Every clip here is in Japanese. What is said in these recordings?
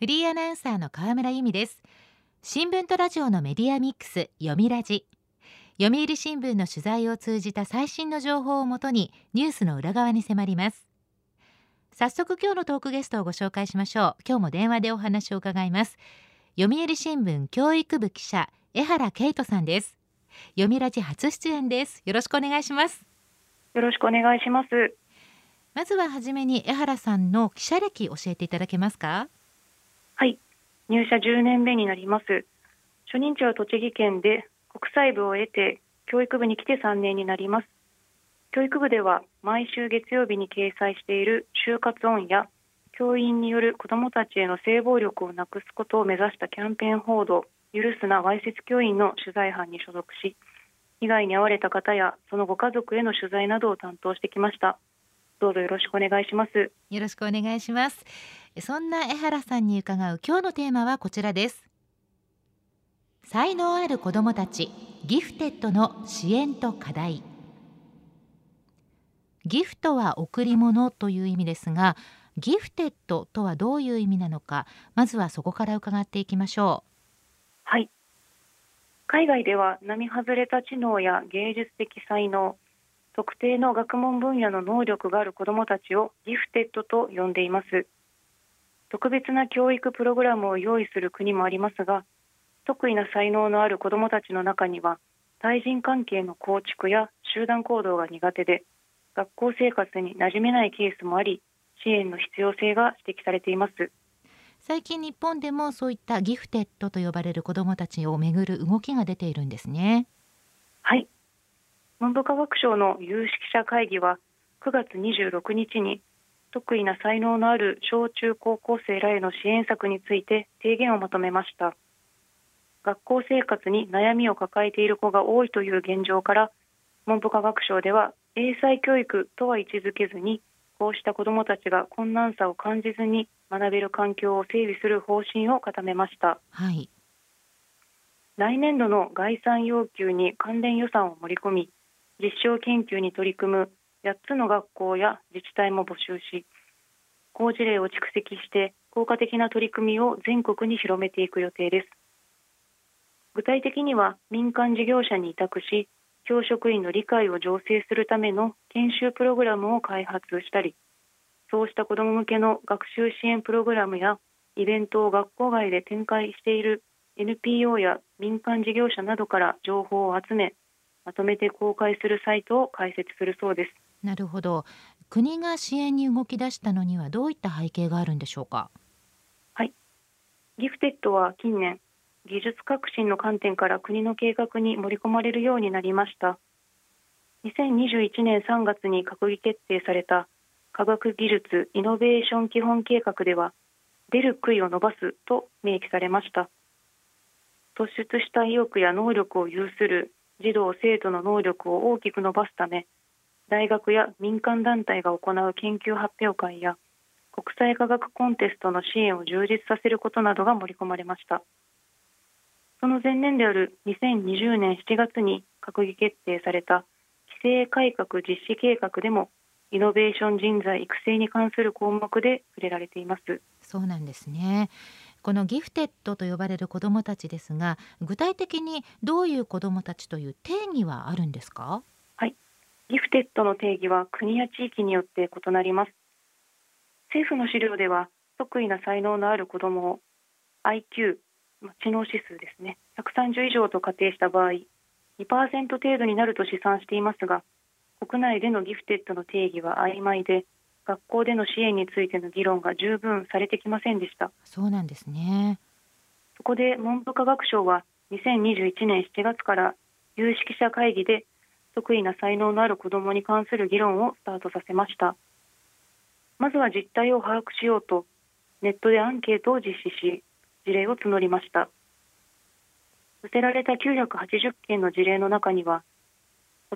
フリーアナウンサーの河村由美です。新聞とラジオのメディアミックス読みラジ。読売新聞の取材を通じた最新の情報をもとにニュースの裏側に迫ります。早速今日のトークゲストをご紹介しましょう。今日も電話でお話を伺います。読売新聞教育部記者江原圭人さんです。読みラジ初出演です。よろしくお願いします。よろしくお願いします。まずははじめに江原さんの記者歴教えていただけますか？はい、入社10年目になります。初任地は栃木県で国際部を得て教育部に来て3年になります。教育部では毎週月曜日に掲載している就活音や教員による子どもたちへの性暴力をなくすことを目指したキャンペーン報道許すなわいせつ教員の取材班に所属し被害に遭われた方やそのご家族への取材などを担当してきましたどうぞよろしくお願いしますよろしくお願いしますそんな江原さんに伺う今日のテーマはこちらです。才能ある子どもたちギフテッドの支援と課題。ギフトは贈り物という意味ですがギフテッドとはどういう意味なのかまずはそこから伺っていきましょう。はい。海外では並外れた知能や芸術的才能特定の学問分野の能力がある子どもたちをギフテッドと呼んでいます。特別な教育プログラムを用意する国もありますが得意な才能のある子どもたちの中には対人関係の構築や集団行動が苦手で学校生活に馴染めないケースもあり支援の必要性が指摘されています。最近日本でもそういったギフテッドと呼ばれる子どもたちをめぐる動きが出ているんですね。はい。文部科学省の有識者会議は9月26日に得意な才能のある小中高校生らへの支援策について提言をまとめました。学校生活に悩みを抱えている子が多いという現状から文部科学省では英才教育とは位置づけずにこうした子どもたちが困難さを感じずに学べる環境を整備する方針を固めました、はい、来年度の概算要求に関連予算を盛り込み実証研究に取り組む8つの学校や自治体も募集し好事例を蓄積して効果的な取り組みを全国に広めていく予定です。具体的には民間事業者に委託し教職員の理解を醸成するための研修プログラムを開発したりそうした子ども向けの学習支援プログラムやイベントを学校外で展開している NPO や民間事業者などから情報を集めまとめて公開するサイトを開設するそうです。なるほど。国が支援に動き出したのにはどういった背景があるんでしょうか？はい。ギフテッドは近年技術革新の観点から国の計画に盛り込まれるようになりました。2021年3月に閣議決定された科学技術イノベーション基本計画では出る杭を伸ばすと明記されました。突出した意欲や能力を有する児童生徒の能力を大きく伸ばすため大学や民間団体が行う研究発表会や国際科学コンテストの支援を充実させることなどが盛り込まれました。その前年である2020年7月に閣議決定された規制改革実施計画でもイノベーション人材育成に関する項目で触れられています。そうなんですね。このギフテッドと呼ばれる子どもたちですが具体的にどういう子どもたちという定義はあるんですか？ギフテッドの定義は国や地域によって異なります。政府の資料では得意な才能のある子どもを IQ 知能指数ですね130以上と仮定した場合2%程度になると試算していますが国内でのギフテッドの定義は曖昧で学校での支援についての議論が十分されてきませんでした。そうなんですね。そこで文部科学省は2021年7月から有識者会議で得意な才能のある子どもに関する議論をスタートさせました。まずは実態を把握しようとネットでアンケートを実施し事例を募りました。寄せられた980件の事例の中には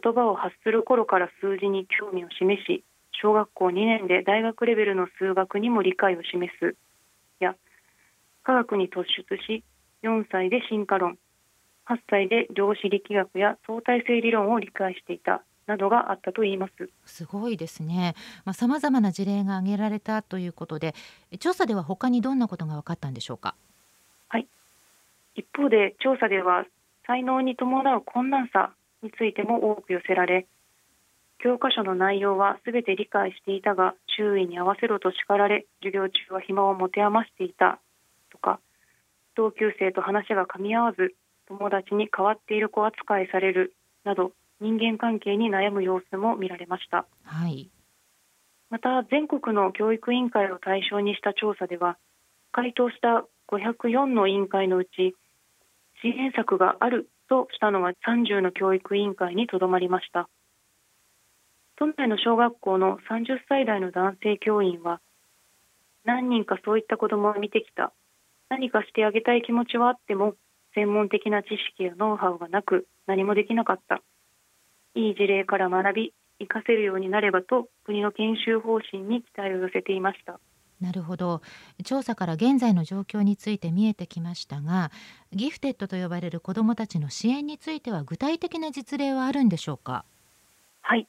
言葉を発する頃から数字に興味を示し小学校2年で大学レベルの数学にも理解を示す。や科学に突出し4歳で進化論。8歳で量子力学や相対性理論を理解していたなどがあったといいます。すごいですね。まあ様々な事例が挙げられたということで調査では他にどんなことが分かったんでしょうか？はい。一方で調査では才能に伴う困難さについても多く寄せられ教科書の内容はすべて理解していたが周囲に合わせろと叱られ授業中は暇を持て余していたとか同級生と話が噛み合わず友達に変わっている子扱いされるなど人間関係に悩む様子も見られました。はい。また全国の教育委員会を対象にした調査では回答した504の委員会のうち支援策があるとしたのは30の教育委員会にとどまりました。都内の小学校の30歳代の男性教員は何人かそういった子どもを見てきた。何かしてあげたい気持ちはあっても専門的な知識やノウハウがなく何もできなかった。いい事例から学び活かせるようになればと国の研修方針に期待を寄せていました。なるほど。調査から現在の状況について見えてきましたがギフテッドと呼ばれる子どもたちの支援については具体的な実例はあるんでしょうか？はい。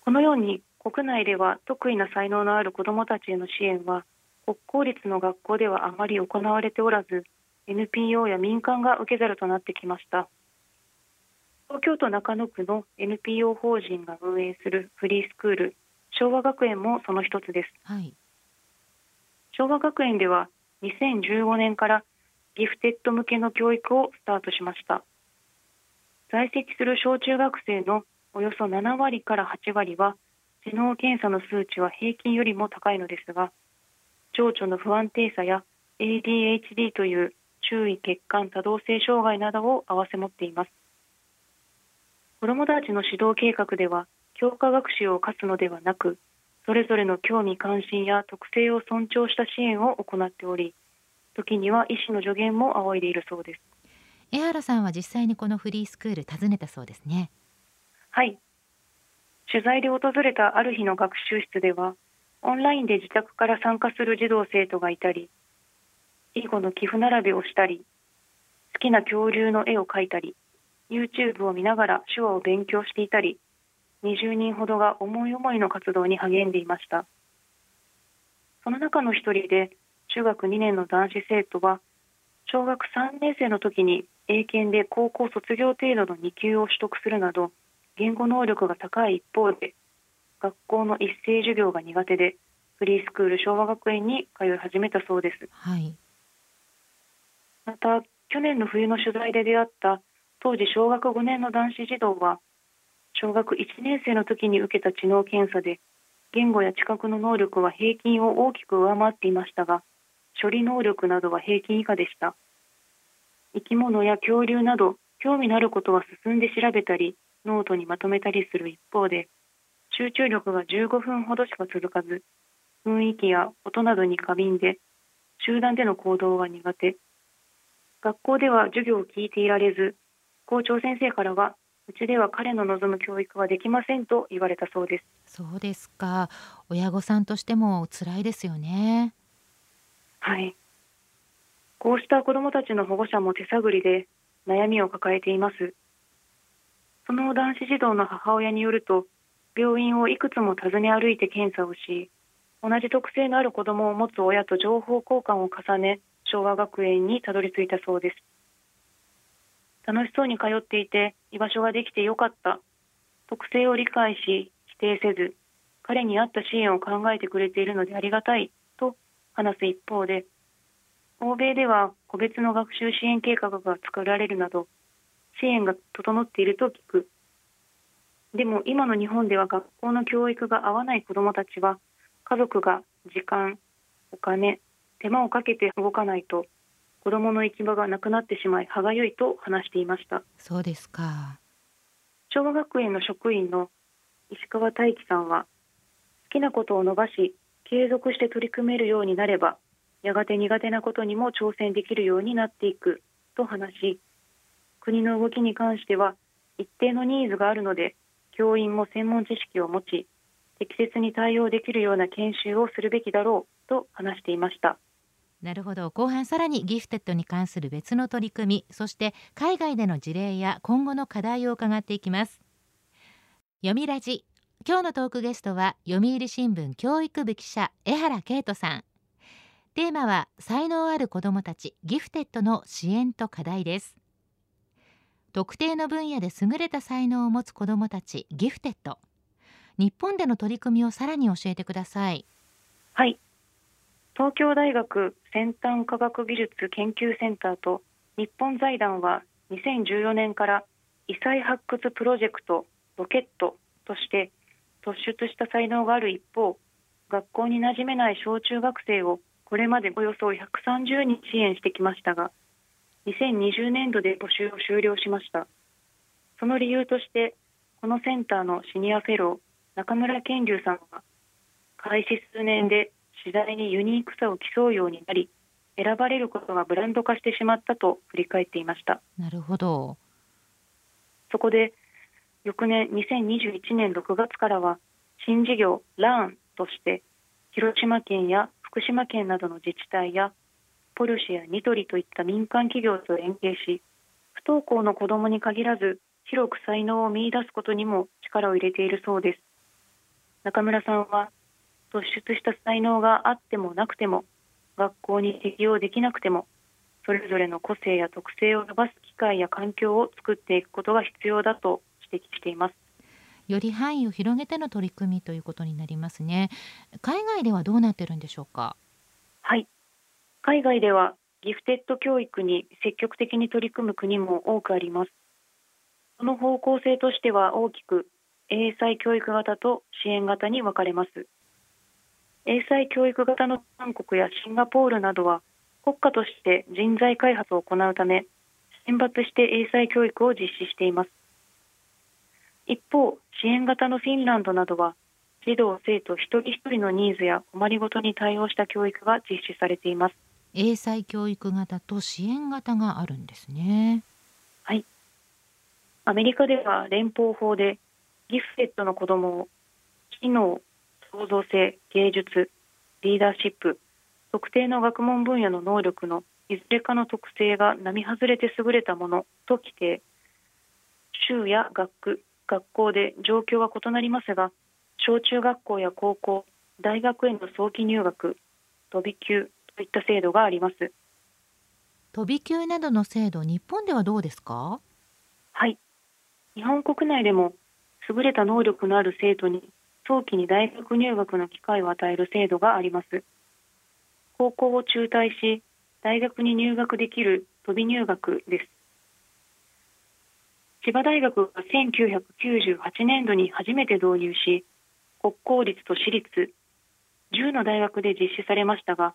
このように国内では得意な才能のある子どもたちへの支援は国公立の学校ではあまり行われておらず NPO や民間が受け皿となってきました。東京都中野区の NPO 法人が運営するフリースクール昭和学園もその一つです。はい。昭和学園では2015年からギフテッド向けの教育をスタートしました。在籍する小中学生のおよそ7割から8割は知能検査の数値は平均よりも高いのですが情緒の不安定さや ADHD という注意欠陥多動性障害などを併せ持っています。子どもたちの指導計画では教科学習を課すのではなくそれぞれの興味関心や特性を尊重した支援を行っており時には医師の助言も仰いでいるそうです。江原さんは実際にこのフリースクール訪ねたそうですね。はい。取材で訪れたある日の学習室ではオンラインで自宅から参加する児童生徒がいたり囲碁の寄付並べをしたり好きな恐竜の絵を描いたり YouTube を見ながら手話を勉強していたり20人ほどが思い思いの活動に励んでいました。その中の一人で中学2年の男子生徒は小学3年生の時に英検で高校卒業程度の2級を取得するなど言語能力が高い一方で学校の一斉授業が苦手でフリースクール昭和学園に通い始めたそうです。はい。また去年の冬の取材で出会った当時小学5年の男子児童は小学1年生の時に受けた知能検査で言語や知覚の能力は平均を大きく上回っていましたが処理能力などは平均以下でした。生き物や恐竜など興味のあることは進んで調べたりノートにまとめたりする一方で集中力が15分ほどしか続かず雰囲気や音などに過敏で集団での行動は苦手。学校では授業を聞いていられず校長先生からはうちでは彼の望む教育はできませんと言われたそうです。そうですか。親御さんとしても辛いですよね。はい。こうした子どもたちの保護者も手探りで悩みを抱えています。その男子児童の母親によると病院をいくつも訪ね歩いて検査をし同じ特性のある子どもを持つ親と情報交換を重ね昭和学園にたどり着いたそうです。楽しそうに通っていて居場所ができてよかった。特性を理解し否定せず彼に合った支援を考えてくれているのでありがたいと話す一方で欧米では個別の学習支援計画が作られるなど支援が整っていると聞く。でも今の日本では学校の教育が合わない子どもたちは家族が時間お金手間をかけて動かないと子どもの行き場がなくなってしまい歯がゆいと話していました。そうですか。昭和学園の職員の石川大樹さんは好きなことを伸ばし継続して取り組めるようになればやがて苦手なことにも挑戦できるようになっていくと話し国の動きに関しては一定のニーズがあるので教員も専門知識を持ち適切に対応できるような研修をするべきだろうと話していましたなるほど。後半さらにギフテッドに関する別の取り組みそして海外での事例や今後の課題を伺っていきます。よみラジ。今日のトークゲストは読売新聞教育部記者江原圭人さん。テーマは才能ある子どもたちギフテッドの支援と課題です。特定の分野で優れた才能を持つ子どもたちギフテッド。日本での取り組みをさらに教えてください。はい。東京大学先端科学技術研究センターと日本財団は2014年から異才発掘プロジェクトロケットとして突出した才能がある一方学校に馴染めない小中学生をこれまでおよそ130人支援してきましたが2020年度で募集を終了しました。その理由としてこのセンターのシニアフェロー中村健龍さんが開始数年で次第にユニークさを競うようになり選ばれることがブランド化してしまったと振り返っていました。なるほど。そこで翌年2021年6月からは新事業ラーンとして広島県や福島県などの自治体やポルシェやニトリといった民間企業と連携し不登校の子どもに限らず広く才能を見出すことにも力を入れているそうです。中村さんは突出した才能があってもなくても学校に適用できなくてもそれぞれの個性や特性を伸ばす機会や環境を作っていくことが必要だと指摘しています。より範囲を広げての取り組みということになりますね。海外ではどうなってるんでしょうか？はい。海外ではギフテッド教育に積極的に取り組む国も多くあります。その方向性としては大きく英才教育型と支援型に分かれます英才教育型の韓国やシンガポールなどは国家として人材開発を行うため選抜して英才教育を実施しています。一方支援型のフィンランドなどは児童生徒一人一人のニーズや困りごとに対応した教育が実施されています。英才教育型と支援型があるんですね。はい。アメリカでは連邦法でギフテッドの子どもを知能創造性芸術リーダーシップ特定の学問分野の能力のいずれかの特性が並外れて優れたものと規定。州や学区学校で状況は異なりますが小中学校や高校大学への早期入学飛び級といった制度があります。飛び級などの制度日本ではどうですか？はい。日本国内でも優れた能力のある生徒に早期に大学入学の機会を与える制度があります。高校を中退し大学に入学できる飛び入学です。千葉大学が1998年度に初めて導入し国公立と私立10の大学で実施されましたが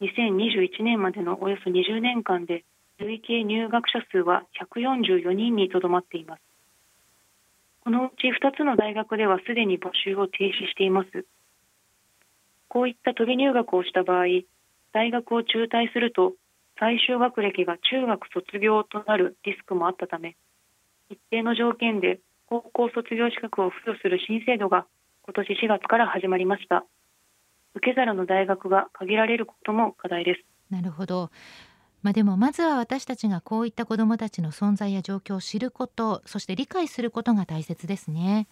2021年までのおよそ20年間で累計入学者数は144人にとどまっています。このうち2つの大学ではすでに募集を停止しています。こういった飛び入学をした場合大学を中退すると最終学歴が中学卒業となるリスクもあったため一定の条件で高校卒業資格を付与する新制度が今年4月から始まりました。受け皿の大学が限られることも課題です。なるほど。まあ、でもまずは私たちがこういった子どもたちの存在や状況を知ることそして理解することが大切ですね。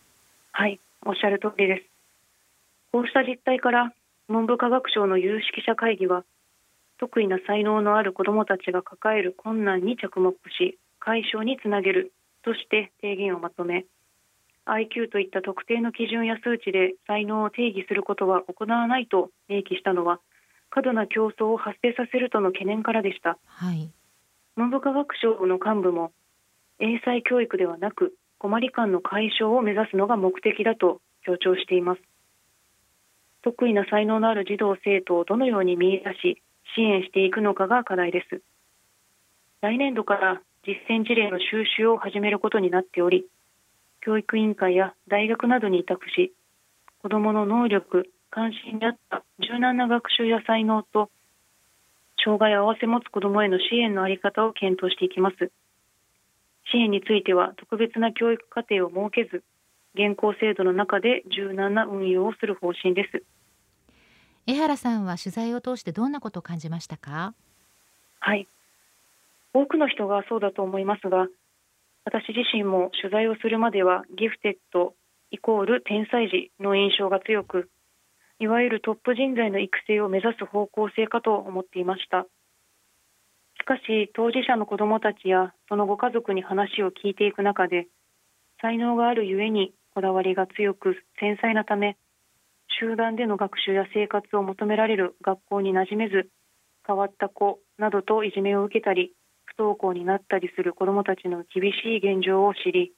はいおっしゃる通りです。こうした実態から文部科学省の有識者会議は得意な才能のある子どもたちが抱える困難に着目し解消につなげるとして提言をまとめ IQ といった特定の基準や数値で才能を定義することは行わないと明記したのは過度な競争を発生させるとの懸念からでした、はい、文部科学省の幹部も英才教育ではなく困り感の解消を目指すのが目的だと強調しています。得意な才能のある児童生徒をどのように見出し支援していくのかが課題です。来年度から実践事例の収集を始めることになっており教育委員会や大学などに委託し子どもの能力関心にあった柔軟な学習や才能と障害を併せ持つ子どもへの支援の在り方を検討していきます。支援については特別な教育課程を設けず現行制度の中で柔軟な運用をする方針です。江原さんは取材を通してどんなことを感じましたか？はい。多くの人がそうだと思いますが私自身も取材をするまではギフテッドイコール天才児の印象が強くいわゆるトップ人材の育成を目指す方向性かと思っていました。しかし当事者の子どもたちやそのご家族に話を聞いていく中で才能があるゆえにこだわりが強く繊細なため集団での学習や生活を求められる学校に馴染めず変わった子などといじめを受けたり不登校になったりする子どもたちの厳しい現状を知り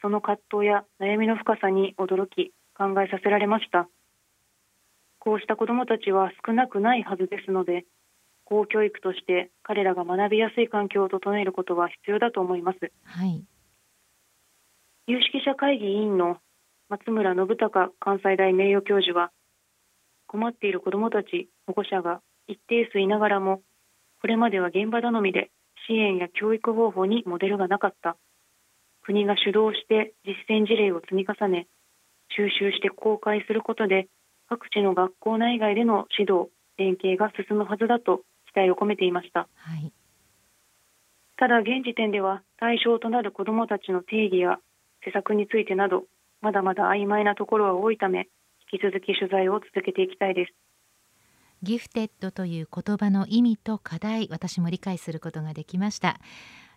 その葛藤や悩みの深さに驚き考えさせられました。こうした子どもたちは少なくないはずですので公教育として彼らが学びやすい環境を整えることは必要だと思います、はい、有識者会議委員の松村信孝関西大名誉教授は困っている子どもたち保護者が一定数いながらもこれまでは現場頼みで支援や教育方法にモデルがなかった。国が主導して実践事例を積み重ね収集して公開することで各地の学校内外での指導連携が進むはずだと期待を込めていました、はい、ただ現時点では対象となる子どもたちの定義や施策についてなどまだまだ曖昧なところは多いため引き続き取材を続けていきたいです。ギフテッドという言葉の意味と課題私も理解することができました。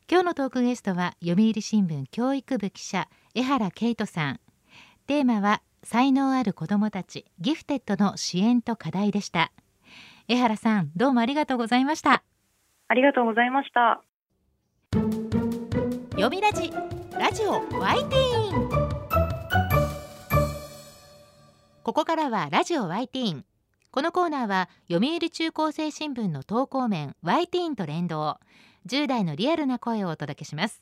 今日のトークゲストは読売新聞教育部記者江原圭人さん。テーマは才能ある子どもたちギフテッドの支援と課題でした。江原さんどうもありがとうございました。ありがとうございました。読みラジラジオワイティーン。ここからはラジオワイティーン。このコーナーは読売中高生新聞の投稿面ワイティーンと連動。10代のリアルな声をお届けします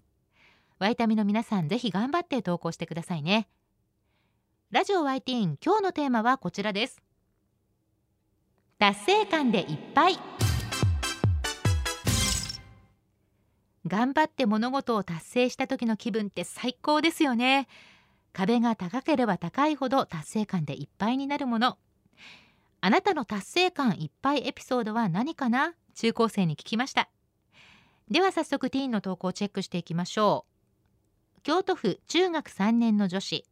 ワイタミの皆さんぜひ頑張って投稿してくださいね。ラジオ YT 今日のテーマはこちらです。達成感でいっぱい。頑張って物事を達成した時の気分って最高ですよね。壁が高ければ高いほど達成感でいっぱいになるもの。あなたの達成感いっぱいエピソードは何かな？中高生に聞きました。では早速ティーンの投稿をチェックしていきましょう。京都府中学3年の女子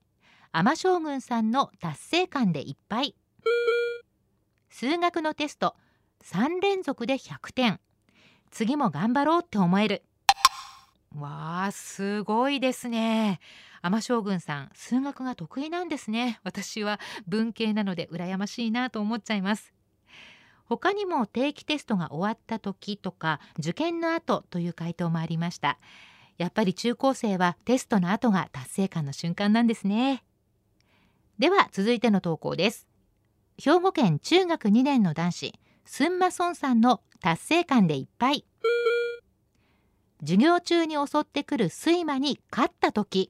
天将軍さんの達成感でいっぱい。数学のテスト3連続で100点。次も頑張ろうって思える。わあすごいですね。天将軍さん数学が得意なんですね。私は文系なので羨ましいなと思っちゃいます。他にも定期テストが終わった時とか受験の後という回答もありました。やっぱり中高生はテストの後が達成感の瞬間なんですね。では続いての投稿です。兵庫県中学2年の男子スンマソンさんの達成感でいっぱい。授業中に襲ってくる睡魔に勝った時。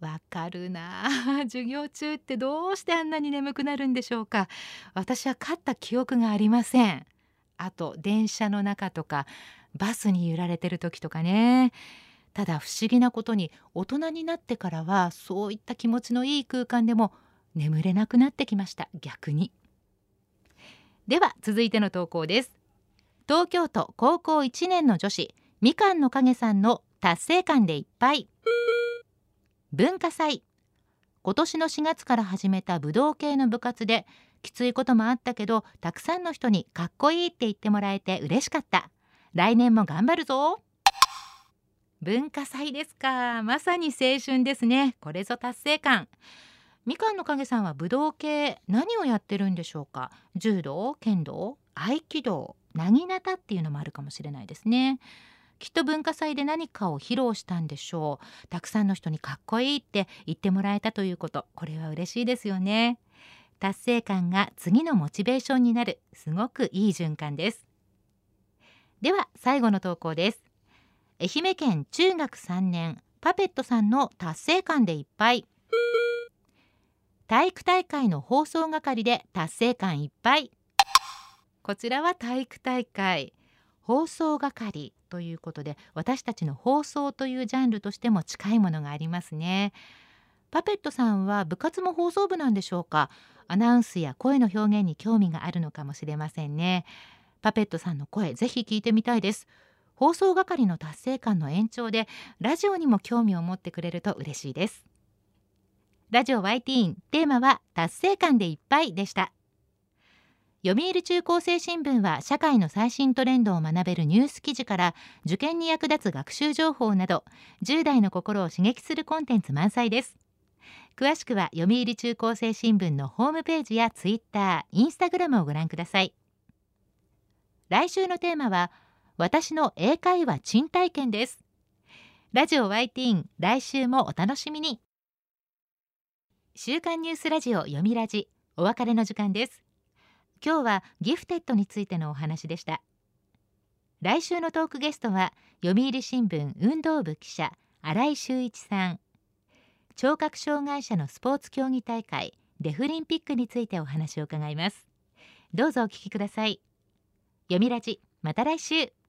わかるな。授業中ってどうしてあんなに眠くなるんでしょうか。私は勝った記憶がありません。あと電車の中とかバスに揺られてる時とかね。ただ不思議なことに大人になってからはそういった気持ちのいい空間でも眠れなくなってきました。逆に。では続いての投稿です。東京都高校1年の女子みかんの影さんの達成感でいっぱい。文化祭。今年の4月から始めた武道系の部活できついこともあったけどたくさんの人にかっこいいって言ってもらえて嬉しかった。来年も頑張るぞ。文化祭ですか。まさに青春ですね。これぞ達成感。みかんの影さんは武道系何をやってるんでしょうか。柔道剣道合気道なぎなたっていうのもあるかもしれないですね。きっと文化祭で何かを披露したんでしょう。たくさんの人にかっこいいって言ってもらえたということ。これは嬉しいですよね。達成感が次のモチベーションになる。すごくいい循環です。では最後の投稿です。愛媛県中学3年パペットさんの達成感でいっぱい。体育大会の放送係で達成感いっぱい。こちらは体育大会放送係ということで私たちの放送というジャンルとしても近いものがありますね。パペットさんは部活も放送部なんでしょうか？アナウンスや声の表現に興味があるのかもしれませんね。パペットさんの声ぜひ聞いてみたいです。放送係の達成感の延長でラジオにも興味を持ってくれると嬉しいです。ラジオ YT テーマは達成感でいっぱいでした。読売中高生新聞は社会の最新トレンドを学べるニュース記事から受験に役立つ学習情報など10代の心を刺激するコンテンツ満載です。詳しくは読売中高生新聞のホームページやツイッター、インスタグラムをご覧ください。来週のテーマは私の英会話賃体験です。ラジオ YT 来週もお楽しみに。週刊ニュースラジオ読みラジお別れの時間です。今日はギフテッドについてのお話でした。来週のトークゲストは読売新聞運動部記者新井修一さん。聴覚障害者のスポーツ競技大会デフリンピックについてお話を伺います。どうぞお聞きください。読みラジまた来週。